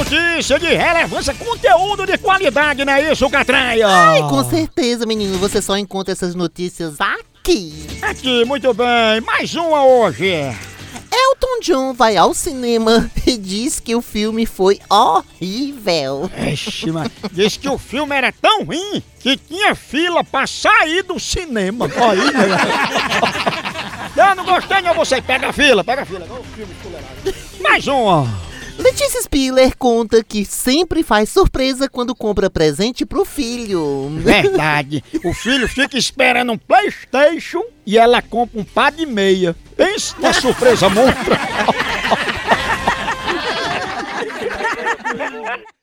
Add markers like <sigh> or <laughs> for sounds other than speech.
notícia de relevância, conteúdo de qualidade, não é isso, Catraia? Ai, com certeza, menino. Você só encontra essas notícias aqui. Aqui, muito bem. Mais uma hoje. Elton John vai ao cinema <laughs> e diz que o filme foi horrível. Ixi, mas diz que o filme era tão ruim que tinha fila pra sair do cinema. Aí, né? Eu não gostei, não. Você pega a fila, pega a fila. Mais uma. Letícia Spiller conta que sempre faz surpresa quando compra presente pro filho. Verdade. o filho fica esperando um Playstation e ela compra um par de meia. Pensa na surpresa monstro. <laughs>